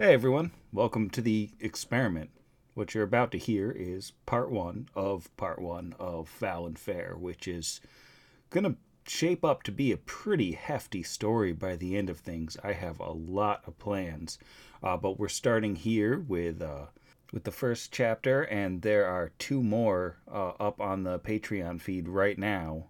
Hey everyone, welcome to the experiment. What you're about to hear is part one of part one of Foul and Fair, which is gonna shape up to be a pretty hefty story by the end of things. I have a lot of plans, uh, but we're starting here with uh, with the first chapter, and there are two more uh, up on the Patreon feed right now.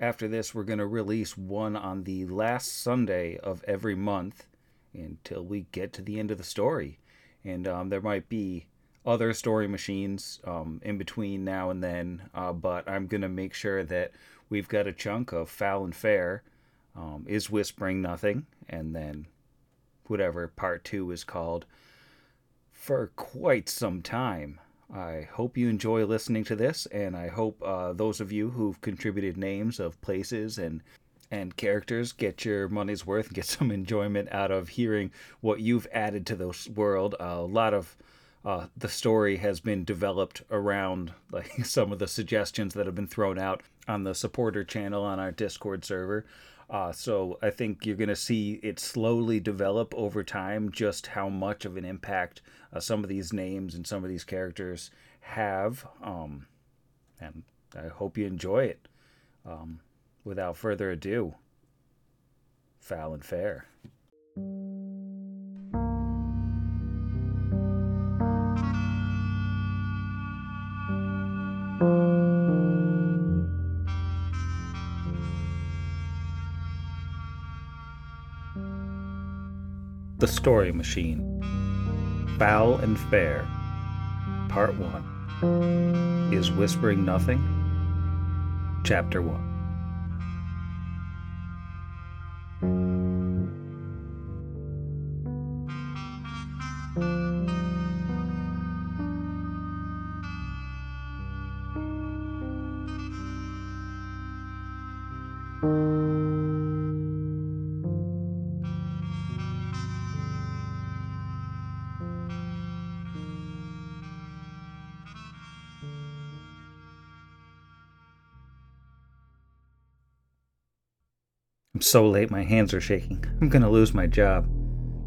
After this, we're gonna release one on the last Sunday of every month until we get to the end of the story. And um, there might be other story machines um, in between now and then, uh, but I'm going to make sure that we've got a chunk of Foul and Fair, um, Is Whispering Nothing, and then whatever part two is called for quite some time. I hope you enjoy listening to this, and I hope uh, those of you who've contributed names of places and and characters get your money's worth get some enjoyment out of hearing what you've added to this world. Uh, a lot of uh, the story has been developed around like some of the suggestions that have been thrown out on the supporter channel on our Discord server. Uh, so I think you're going to see it slowly develop over time just how much of an impact uh, some of these names and some of these characters have. Um, and I hope you enjoy it. Um, without further ado, foul and fair. The Story Machine Foul and Fair Part 1 Is Whispering Nothing? Chapter 1 Thank you. I'm so late, my hands are shaking. I'm gonna lose my job.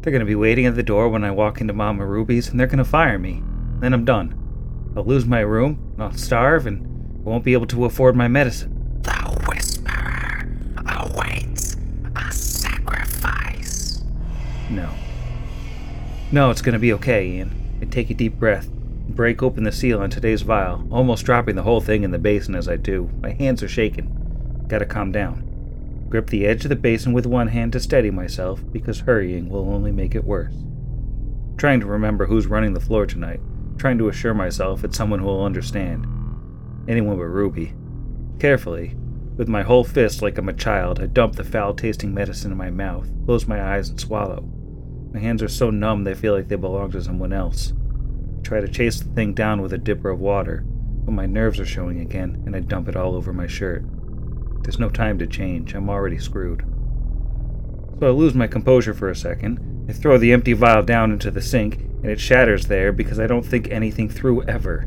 They're gonna be waiting at the door when I walk into Mama Ruby's, and they're gonna fire me. Then I'm done. I'll lose my room, I'll starve, and I won't be able to afford my medicine. The Whisperer awaits a sacrifice. No. No, it's gonna be okay, Ian. I take a deep breath, break open the seal on today's vial, almost dropping the whole thing in the basin as I do. My hands are shaking. Gotta calm down. Grip the edge of the basin with one hand to steady myself, because hurrying will only make it worse. Trying to remember who's running the floor tonight, trying to assure myself it's someone who will understand. Anyone but Ruby. Carefully, with my whole fist like I'm a child, I dump the foul tasting medicine in my mouth, close my eyes, and swallow. My hands are so numb they feel like they belong to someone else. I try to chase the thing down with a dipper of water, but my nerves are showing again, and I dump it all over my shirt. There's no time to change. I'm already screwed. So I lose my composure for a second. I throw the empty vial down into the sink, and it shatters there because I don't think anything through ever.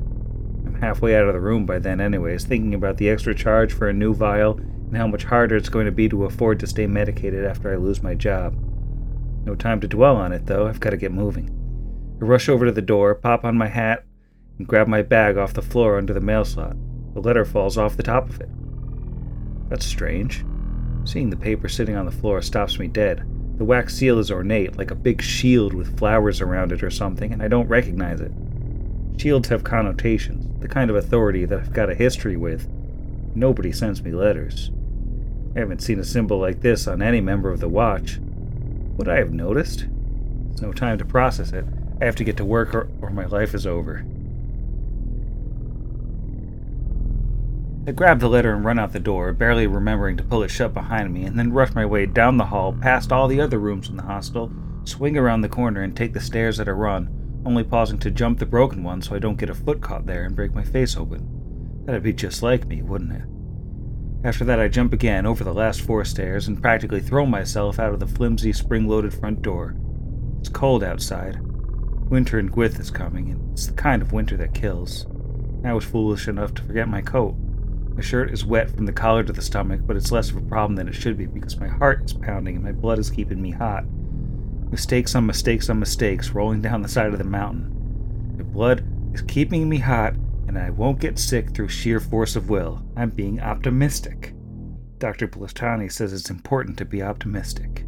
I'm halfway out of the room by then, anyways, thinking about the extra charge for a new vial and how much harder it's going to be to afford to stay medicated after I lose my job. No time to dwell on it, though. I've got to get moving. I rush over to the door, pop on my hat, and grab my bag off the floor under the mail slot. The letter falls off the top of it. That's strange. Seeing the paper sitting on the floor stops me dead. The wax seal is ornate, like a big shield with flowers around it or something, and I don't recognize it. Shields have connotations, the kind of authority that I've got a history with. Nobody sends me letters. I haven't seen a symbol like this on any member of the Watch. Would I have noticed? There's no time to process it. I have to get to work or, or my life is over. I grab the letter and run out the door, barely remembering to pull it shut behind me, and then rush my way down the hall, past all the other rooms in the hostel, swing around the corner, and take the stairs at a run, only pausing to jump the broken one so I don't get a foot caught there and break my face open. That'd be just like me, wouldn't it? After that, I jump again over the last four stairs and practically throw myself out of the flimsy, spring loaded front door. It's cold outside. Winter in Gwyth is coming, and it's the kind of winter that kills. I was foolish enough to forget my coat. My shirt is wet from the collar to the stomach, but it's less of a problem than it should be because my heart is pounding and my blood is keeping me hot. Mistakes on mistakes on mistakes rolling down the side of the mountain. My blood is keeping me hot, and I won't get sick through sheer force of will. I'm being optimistic. Dr. Plutony says it's important to be optimistic.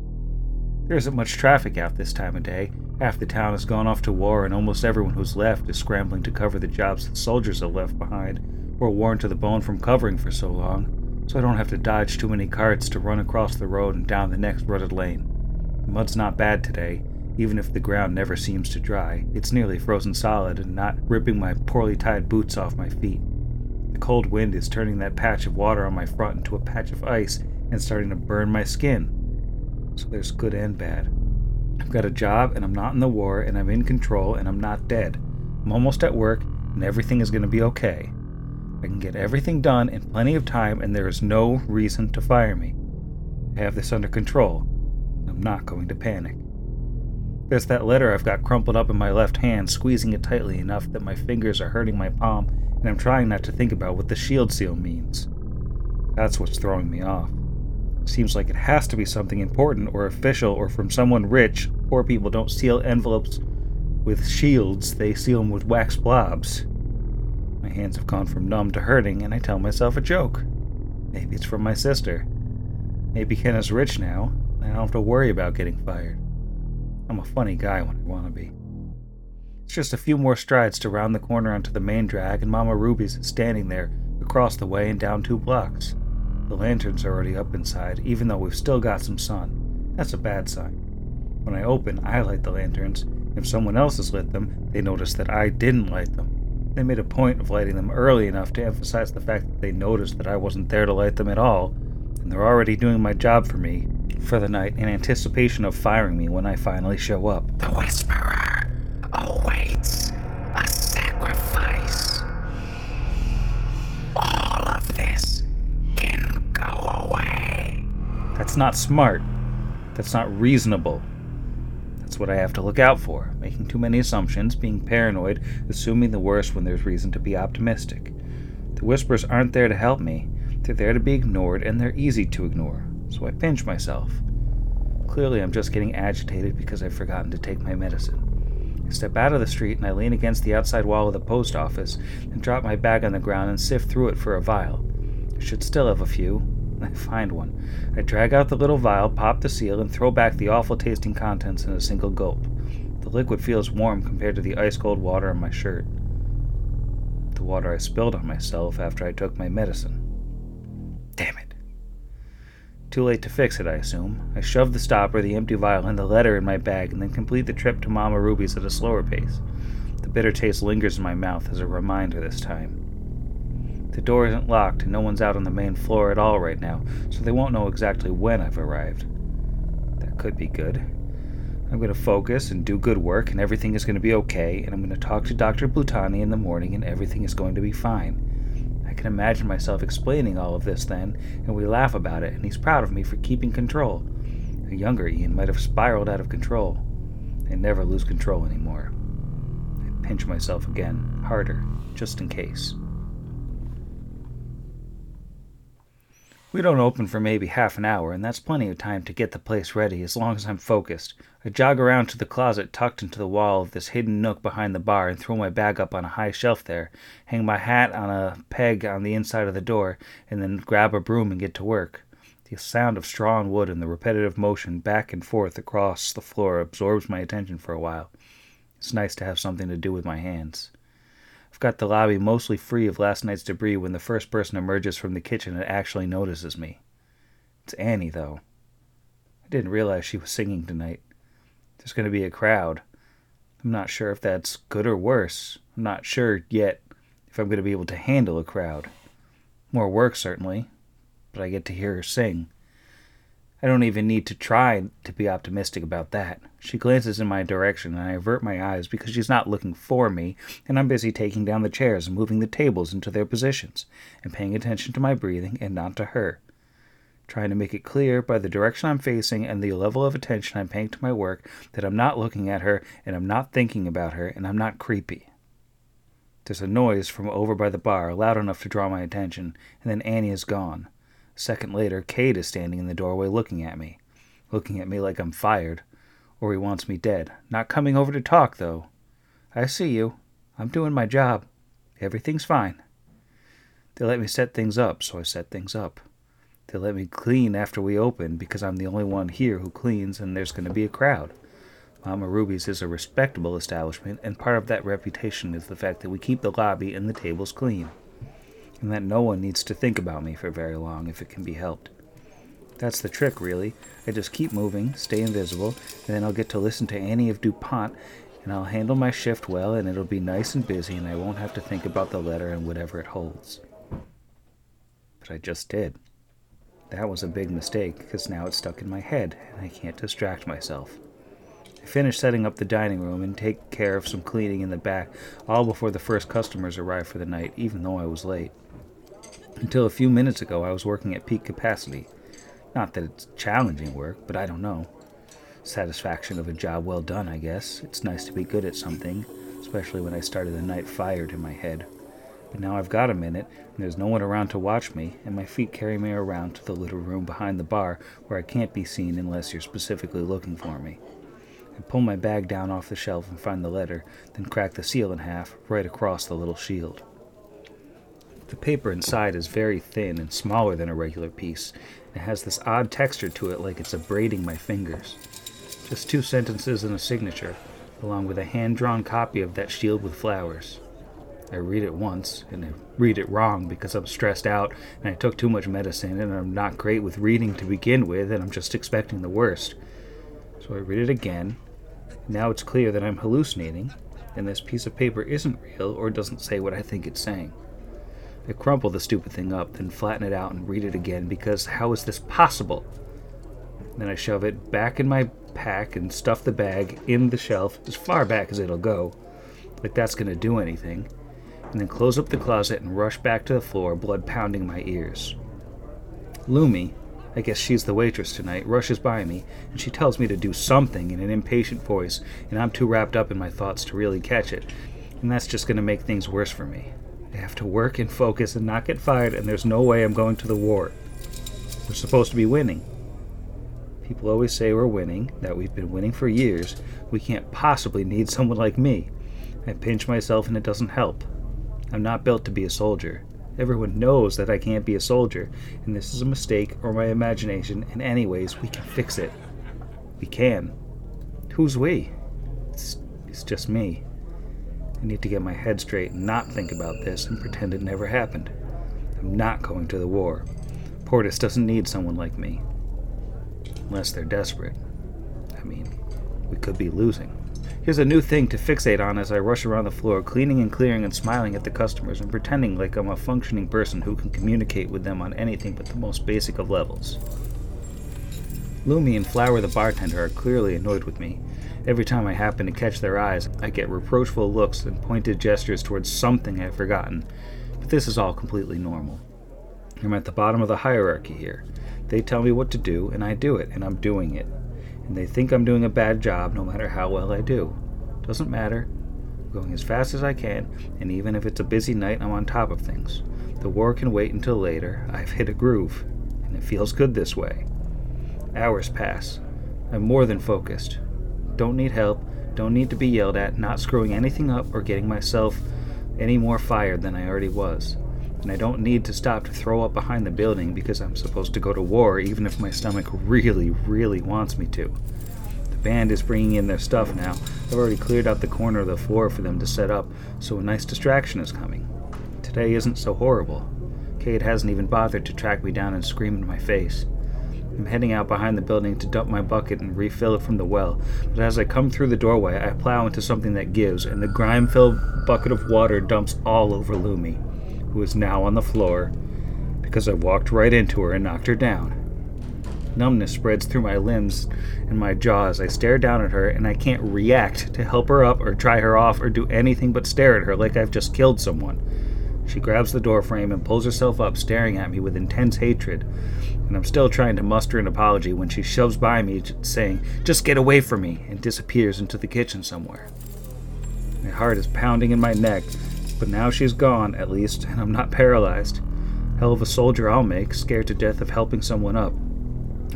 There isn't much traffic out this time of day. Half the town has gone off to war, and almost everyone who's left is scrambling to cover the jobs the soldiers have left behind, or worn to the bone from covering for so long, so I don't have to dodge too many carts to run across the road and down the next rutted lane. The mud's not bad today, even if the ground never seems to dry. It's nearly frozen solid and not ripping my poorly tied boots off my feet. The cold wind is turning that patch of water on my front into a patch of ice and starting to burn my skin. So there's good and bad. I've got a job and I'm not in the war and I'm in control and I'm not dead. I'm almost at work and everything is going to be okay. I can get everything done in plenty of time and there is no reason to fire me. I have this under control. I'm not going to panic. There's that letter I've got crumpled up in my left hand, squeezing it tightly enough that my fingers are hurting my palm, and I'm trying not to think about what the shield seal means. That's what's throwing me off. Seems like it has to be something important or official or from someone rich. Poor people don't seal envelopes with shields, they seal them with wax blobs. Hands have gone from numb to hurting, and I tell myself a joke. Maybe it's from my sister. Maybe Ken is rich now, and I don't have to worry about getting fired. I'm a funny guy when I want to be. It's just a few more strides to round the corner onto the main drag, and Mama Ruby's standing there across the way and down two blocks. The lanterns are already up inside, even though we've still got some sun. That's a bad sign. When I open, I light the lanterns. If someone else has lit them, they notice that I didn't light them. They made a point of lighting them early enough to emphasize the fact that they noticed that I wasn't there to light them at all, and they're already doing my job for me, for the night in anticipation of firing me when I finally show up. The Whisperer awaits a sacrifice. All of this can go away. That's not smart. That's not reasonable. What I have to look out for making too many assumptions, being paranoid, assuming the worst when there's reason to be optimistic. The whispers aren't there to help me, they're there to be ignored, and they're easy to ignore so I pinch myself. Clearly, I'm just getting agitated because I've forgotten to take my medicine. I step out of the street and I lean against the outside wall of the post office and drop my bag on the ground and sift through it for a vial. I should still have a few. I find one. I drag out the little vial, pop the seal, and throw back the awful tasting contents in a single gulp. The liquid feels warm compared to the ice cold water on my shirt. The water I spilled on myself after I took my medicine. Damn it. Too late to fix it, I assume. I shove the stopper, the empty vial, and the letter in my bag, and then complete the trip to Mama Ruby's at a slower pace. The bitter taste lingers in my mouth as a reminder this time. The door isn't locked, and no one's out on the main floor at all right now, so they won't know exactly when I've arrived. That could be good. I'm going to focus and do good work, and everything is going to be okay, and I'm going to talk to Dr. Plutony in the morning, and everything is going to be fine. I can imagine myself explaining all of this then, and we laugh about it, and he's proud of me for keeping control. A younger Ian might have spiraled out of control and never lose control anymore. I pinch myself again, harder, just in case. We don't open for maybe half an hour, and that's plenty of time to get the place ready as long as I'm focused. I jog around to the closet tucked into the wall of this hidden nook behind the bar and throw my bag up on a high shelf there, hang my hat on a peg on the inside of the door, and then grab a broom and get to work. The sound of straw and wood and the repetitive motion back and forth across the floor absorbs my attention for a while. It's nice to have something to do with my hands. Got the lobby mostly free of last night's debris when the first person emerges from the kitchen and actually notices me. It's Annie, though. I didn't realize she was singing tonight. There's going to be a crowd. I'm not sure if that's good or worse. I'm not sure yet if I'm going to be able to handle a crowd. More work, certainly, but I get to hear her sing. I don't even need to try to be optimistic about that. She glances in my direction, and I avert my eyes because she's not looking for me, and I'm busy taking down the chairs and moving the tables into their positions, and paying attention to my breathing and not to her. Trying to make it clear by the direction I'm facing and the level of attention I'm paying to my work that I'm not looking at her, and I'm not thinking about her, and I'm not creepy. There's a noise from over by the bar, loud enough to draw my attention, and then Annie is gone. Second later, Cade is standing in the doorway looking at me. Looking at me like I'm fired. Or he wants me dead. Not coming over to talk, though. I see you. I'm doing my job. Everything's fine. They let me set things up, so I set things up. They let me clean after we open because I'm the only one here who cleans and there's going to be a crowd. Mama Ruby's is a respectable establishment, and part of that reputation is the fact that we keep the lobby and the tables clean, and that no one needs to think about me for very long if it can be helped. That's the trick, really. I just keep moving, stay invisible, and then I'll get to listen to Annie of DuPont, and I'll handle my shift well, and it'll be nice and busy, and I won't have to think about the letter and whatever it holds. But I just did. That was a big mistake, because now it's stuck in my head, and I can't distract myself. I finish setting up the dining room and take care of some cleaning in the back, all before the first customers arrive for the night, even though I was late. Until a few minutes ago, I was working at peak capacity. Not that it's challenging work, but I don't know. Satisfaction of a job well done, I guess. It's nice to be good at something, especially when I started the night fired in my head. But now I've got a minute, and there's no one around to watch me, and my feet carry me around to the little room behind the bar where I can't be seen unless you're specifically looking for me. I pull my bag down off the shelf and find the letter, then crack the seal in half, right across the little shield. The paper inside is very thin and smaller than a regular piece. It has this odd texture to it like it's abrading my fingers. Just two sentences and a signature, along with a hand drawn copy of that shield with flowers. I read it once, and I read it wrong because I'm stressed out and I took too much medicine and I'm not great with reading to begin with and I'm just expecting the worst. So I read it again. Now it's clear that I'm hallucinating, and this piece of paper isn't real or doesn't say what I think it's saying. I crumple the stupid thing up, then flatten it out and read it again because how is this possible? Then I shove it back in my pack and stuff the bag in the shelf as far back as it'll go, like that's to do anything, and then close up the closet and rush back to the floor, blood pounding my ears. Lumy, I guess she's the waitress tonight, rushes by me, and she tells me to do something in an impatient voice, and I'm too wrapped up in my thoughts to really catch it, and that's just going to make things worse for me. I have to work and focus and not get fired, and there's no way I'm going to the war. We're supposed to be winning. People always say we're winning, that we've been winning for years. We can't possibly need someone like me. I pinch myself, and it doesn't help. I'm not built to be a soldier. Everyone knows that I can't be a soldier, and this is a mistake or my imagination, and anyways, we can fix it. We can. Who's we? It's, it's just me. I need to get my head straight and not think about this and pretend it never happened. I'm not going to the war. Portis doesn't need someone like me. Unless they're desperate. I mean, we could be losing. Here's a new thing to fixate on as I rush around the floor, cleaning and clearing and smiling at the customers and pretending like I'm a functioning person who can communicate with them on anything but the most basic of levels. Lumy and Flower the bartender are clearly annoyed with me. Every time I happen to catch their eyes, I get reproachful looks and pointed gestures towards something I've forgotten. But this is all completely normal. I'm at the bottom of the hierarchy here. They tell me what to do, and I do it, and I'm doing it and they think I'm doing a bad job no matter how well I do. Doesn't matter. I'm going as fast as I can, and even if it's a busy night, I'm on top of things. The war can wait until later. I've hit a groove, and it feels good this way. Hours pass. I'm more than focused. Don't need help, don't need to be yelled at, not screwing anything up or getting myself any more fired than I already was and I don't need to stop to throw up behind the building because I'm supposed to go to war even if my stomach really, really wants me to. The band is bringing in their stuff now. I've already cleared out the corner of the floor for them to set up, so a nice distraction is coming. Today isn't so horrible. Cade hasn't even bothered to track me down and scream in my face. I'm heading out behind the building to dump my bucket and refill it from the well, but as I come through the doorway, I plow into something that gives, and the grime filled bucket of water dumps all over Lumy who is now on the floor, because I walked right into her and knocked her down. Numbness spreads through my limbs and my jaw as I stare down at her, and I can't react to help her up or try her off or do anything but stare at her like I've just killed someone. She grabs the doorframe and pulls herself up, staring at me with intense hatred. And I'm still trying to muster an apology when she shoves by me, saying, Just get away from me, and disappears into the kitchen somewhere. My heart is pounding in my neck but now she's gone, at least, and I'm not paralyzed. Hell of a soldier I'll make, scared to death of helping someone up.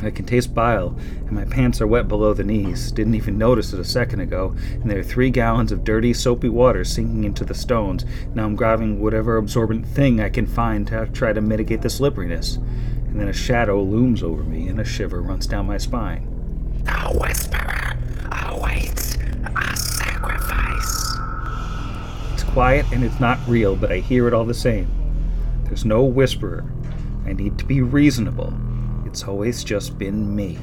I can taste bile, and my pants are wet below the knees. Didn't even notice it a second ago, and there are three gallons of dirty, soapy water sinking into the stones. Now I'm grabbing whatever absorbent thing I can find to try to mitigate the slipperiness. And then a shadow looms over me, and a shiver runs down my spine. The Whisperer awaits a sacrifice. It's quiet and it's not real, but I hear it all the same. There's no whisperer. I need to be reasonable. It's always just been me.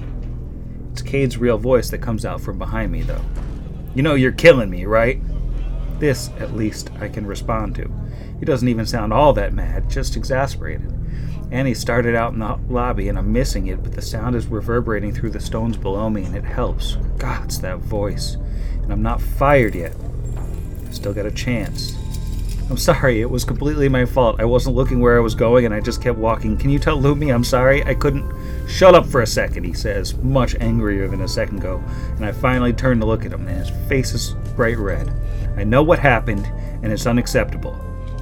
It's Cade's real voice that comes out from behind me, though. You know you're killing me, right? This, at least, I can respond to. He doesn't even sound all that mad, just exasperated. Annie started out in the lobby, and I'm missing it, but the sound is reverberating through the stones below me, and it helps. God, it's that voice. And I'm not fired yet. I've still got a chance. I'm sorry, it was completely my fault. I wasn't looking where I was going and I just kept walking. Can you tell Lumy I'm sorry? I couldn't. Shut up for a second, he says, much angrier than a second ago. And I finally turn to look at him, and his face is bright red. I know what happened, and it's unacceptable.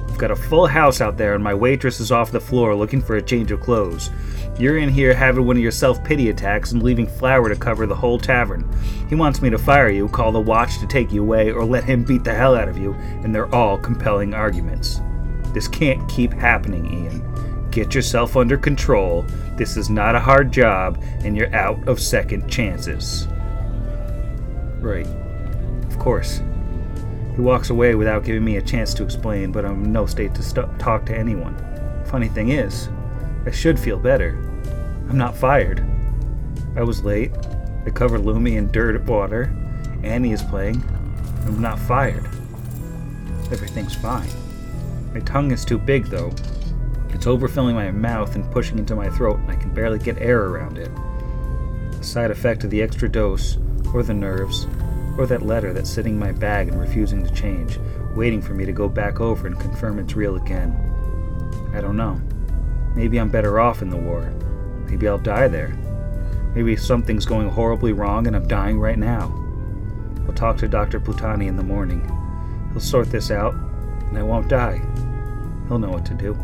I've got a full house out there, and my waitress is off the floor looking for a change of clothes. You're in here having one of your self pity attacks and leaving Flower to cover the whole tavern. He wants me to fire you, call the watch to take you away, or let him beat the hell out of you, and they're all compelling arguments. This can't keep happening, Ian. Get yourself under control. This is not a hard job, and you're out of second chances. Right. Of course. He walks away without giving me a chance to explain, but I'm in no state to st- talk to anyone. Funny thing is, I should feel better. I'm not fired. I was late. I covered Lumy in dirt water. Annie is playing. I'm not fired. Everything's fine. My tongue is too big, though. It's overfilling my mouth and pushing into my throat, and I can barely get air around it. A side effect of the extra dose, or the nerves, or that letter that's sitting in my bag and refusing to change, waiting for me to go back over and confirm it's real again. I don't know. Maybe I'm better off in the war. Maybe I'll die there. Maybe something's going horribly wrong and I'm dying right now. I'll talk to Dr. Plutony in the morning. He'll sort this out, and I won't die. He'll know what to do.